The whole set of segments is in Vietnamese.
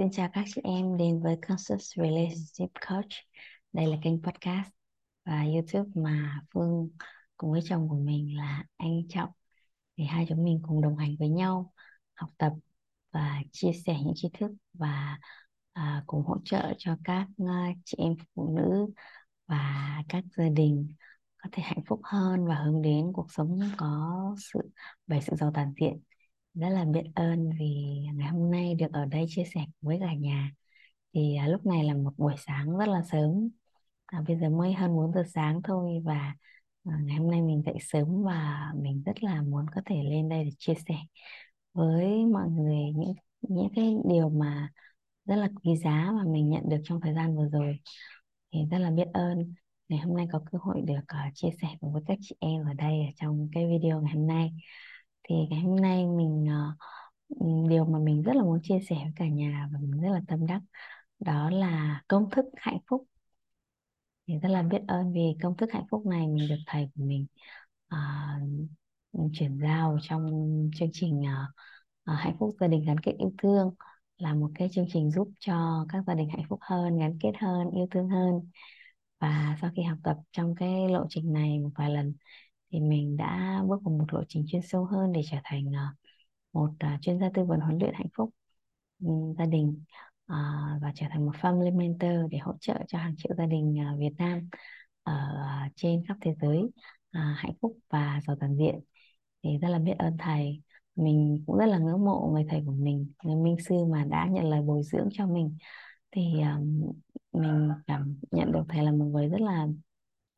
Xin chào các chị em đến với Conscious Relationship Coach. Đây là kênh podcast và YouTube mà Phương cùng với chồng của mình là anh Trọng thì hai chúng mình cùng đồng hành với nhau, học tập và chia sẻ những tri thức và à, cùng hỗ trợ cho các uh, chị em phụ nữ và các gia đình có thể hạnh phúc hơn và hướng đến cuộc sống có sự bày sự giàu toàn diện rất là biết ơn vì ngày hôm nay được ở đây chia sẻ với cả nhà. Thì à, lúc này là một buổi sáng rất là sớm. À, bây giờ mới hơn 4 giờ sáng thôi và à, ngày hôm nay mình dậy sớm và mình rất là muốn có thể lên đây để chia sẻ với mọi người những những cái điều mà rất là quý giá mà mình nhận được trong thời gian vừa rồi. Thì rất là biết ơn. Ngày hôm nay có cơ hội được uh, chia sẻ với các chị em ở đây ở trong cái video ngày hôm nay thì ngày hôm nay mình uh, điều mà mình rất là muốn chia sẻ với cả nhà và mình rất là tâm đắc đó là công thức hạnh phúc. Thì rất là biết ơn vì công thức hạnh phúc này mình được thầy của mình uh, chuyển giao trong chương trình uh, uh, hạnh phúc gia đình gắn kết yêu thương là một cái chương trình giúp cho các gia đình hạnh phúc hơn gắn kết hơn yêu thương hơn. Và sau khi học tập trong cái lộ trình này một vài lần thì mình đã bước vào một lộ trình chuyên sâu hơn để trở thành ờ, một ờ, chuyên gia tư vấn huấn luyện hạnh phúc ừ, gia đình ờ, và trở thành một family mentor để hỗ trợ cho hàng triệu gia đình Việt Nam ở trên khắp thế giới hạnh phúc và giàu toàn diện. Thì rất là biết ơn thầy. Mình cũng rất là ngưỡng mộ người thầy của mình, người minh sư mà đã nhận lời bồi dưỡng cho mình. Thì mình cảm nhận được thầy là một người rất là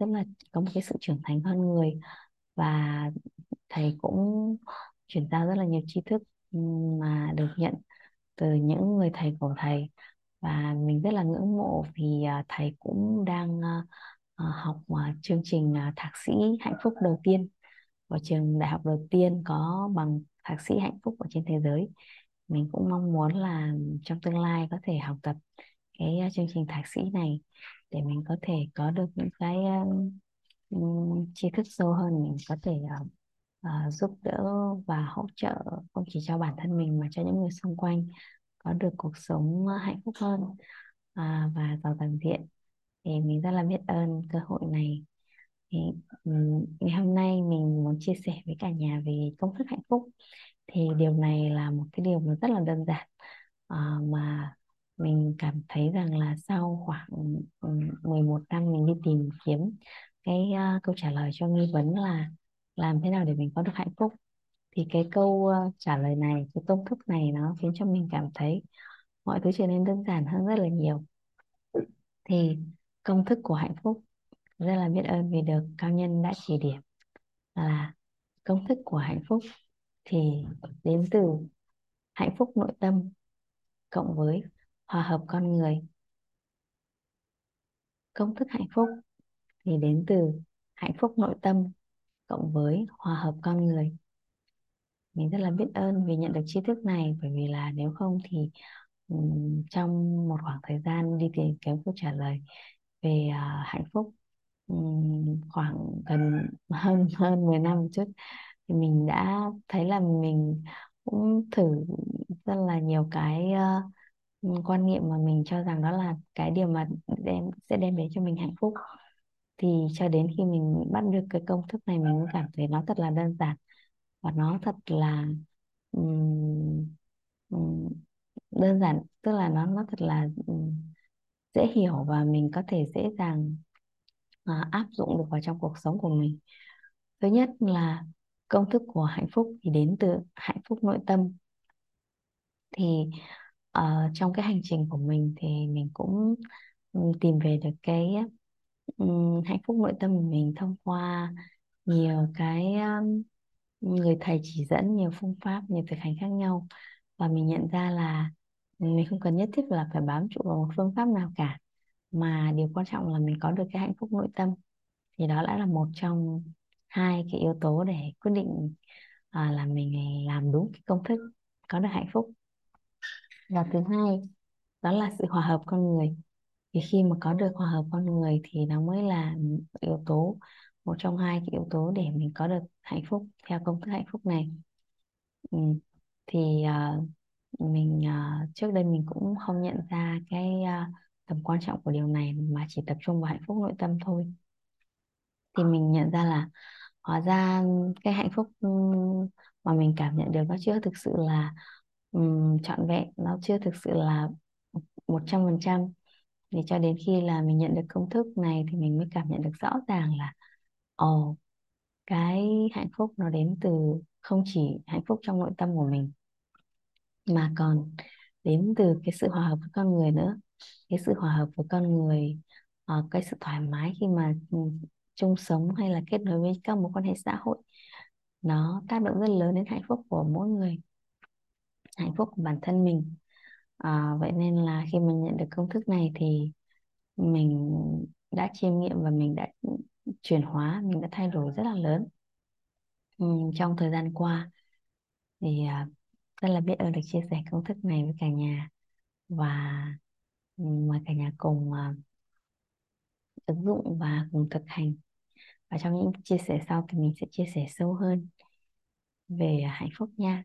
rất là có một cái sự trưởng thành hơn người và thầy cũng chuyển giao rất là nhiều tri thức mà được nhận từ những người thầy của thầy. Và mình rất là ngưỡng mộ vì à, thầy cũng đang à, à, học chương trình thạc sĩ hạnh phúc đầu tiên ở trường đại học đầu tiên có bằng thạc sĩ hạnh phúc ở trên thế giới. Mình cũng mong muốn là trong tương lai có thể học tập cái chương trình thạc sĩ này để mình có thể có được những cái ờ, tri thức sâu hơn mình có thể uh, uh, giúp đỡ và hỗ trợ không chỉ cho bản thân mình mà cho những người xung quanh có được cuộc sống hạnh phúc hơn. Uh, và giàu toàn diện. Thì mình rất là biết ơn cơ hội này. Thì um, ngày hôm nay mình muốn chia sẻ với cả nhà về công thức hạnh phúc. Thì điều này là một cái điều mà rất là đơn giản uh, mà mình cảm thấy rằng là sau khoảng 11 năm mình đi tìm kiếm cái uh, câu trả lời cho nghi vấn là làm thế nào để mình có được hạnh phúc. Thì cái câu uh, trả lời này cái công thức này nó khiến cho mình cảm thấy mọi thứ trở nên đơn giản hơn rất là nhiều. Thì công thức của hạnh phúc rất là biết ơn vì được cao nhân đã chỉ điểm. Là công thức của hạnh phúc thì đến từ hạnh phúc nội tâm cộng với hòa hợp con người. Công thức hạnh phúc thì đến từ hạnh phúc nội tâm cộng với hòa hợp con người. Mình rất là biết ơn vì nhận được tri thức này bởi vì là nếu không thì um, trong một khoảng thời gian đi tìm kiếm câu trả lời về uh, hạnh phúc um, khoảng gần hơn hơn 10 năm một chút thì mình đã thấy là mình cũng thử rất là nhiều cái uh, quan niệm mà mình cho rằng đó là cái điều mà đem sẽ đem đến cho mình hạnh phúc. Thì cho đến khi mình bắt được cái công thức này mình mới cảm thấy nó thật là đơn giản và nó thật là um, um, đơn giản tức là nó nó thật là um, dễ hiểu và mình có thể dễ dàng uh, áp dụng được vào trong cuộc sống của mình. Thứ nhất là công thức của hạnh phúc thì đến từ hạnh phúc nội tâm. Thì uh, trong cái hành trình của mình thì mình cũng ừ, tìm về được cái um, hạnh phúc nội tâm của mình thông qua nhiều cái um, người thầy chỉ dẫn nhiều phương pháp nhiều thực hành khác nhau. Và mình nhận ra là mình không cần nhất thiết là phải bám trụ vào một phương pháp nào cả mà điều quan trọng là mình có được cái hạnh phúc nội tâm. Thì đó đã là một trong hai cái yếu tố để quyết định à, là mình làm đúng cái công thức có được hạnh phúc và thứ hai đó là sự hòa hợp con người thì khi mà có được hòa hợp con người thì nó mới là yếu tố một trong hai cái yếu tố để mình có được hạnh phúc theo công thức hạnh phúc này ừ. thì uh, mình uh, trước đây mình cũng không nhận ra cái uh, tầm quan trọng của điều này mà chỉ tập trung vào hạnh phúc nội tâm thôi thì mình nhận ra là hóa ra cái hạnh phúc ừ, mà mình cảm nhận được nó chưa thực sự là um, trọn vẹn nó chưa thực sự là một trăm phần trăm. Thì cho đến khi là mình nhận được công thức này thì mình mới cảm nhận được rõ ràng là ồ cái hạnh phúc nó đến từ không chỉ hạnh phúc trong nội tâm của mình mà còn đến từ cái sự hòa hợp với con người nữa. Cái sự hòa hợp với con người uh, cái sự thoải mái khi mà ừ, chung sống hay là kết nối với các mối quan hệ xã hội nó tác động rất lớn đến hạnh phúc của mỗi người hạnh phúc của bản thân mình. À, vậy nên là khi mình nhận được công thức này thì mình đã chiêm nghiệm và mình đã chuyển hóa mình đã thay đổi rất là lớn. Ừ, trong thời gian qua thì à, rất là biết ơn được chia sẻ công thức này với cả nhà và mời cả nhà cùng à, ứng dụng và cùng thực hành. Và trong những chia sẻ sau thì mình sẽ chia sẻ sâu hơn về hạnh phúc nha.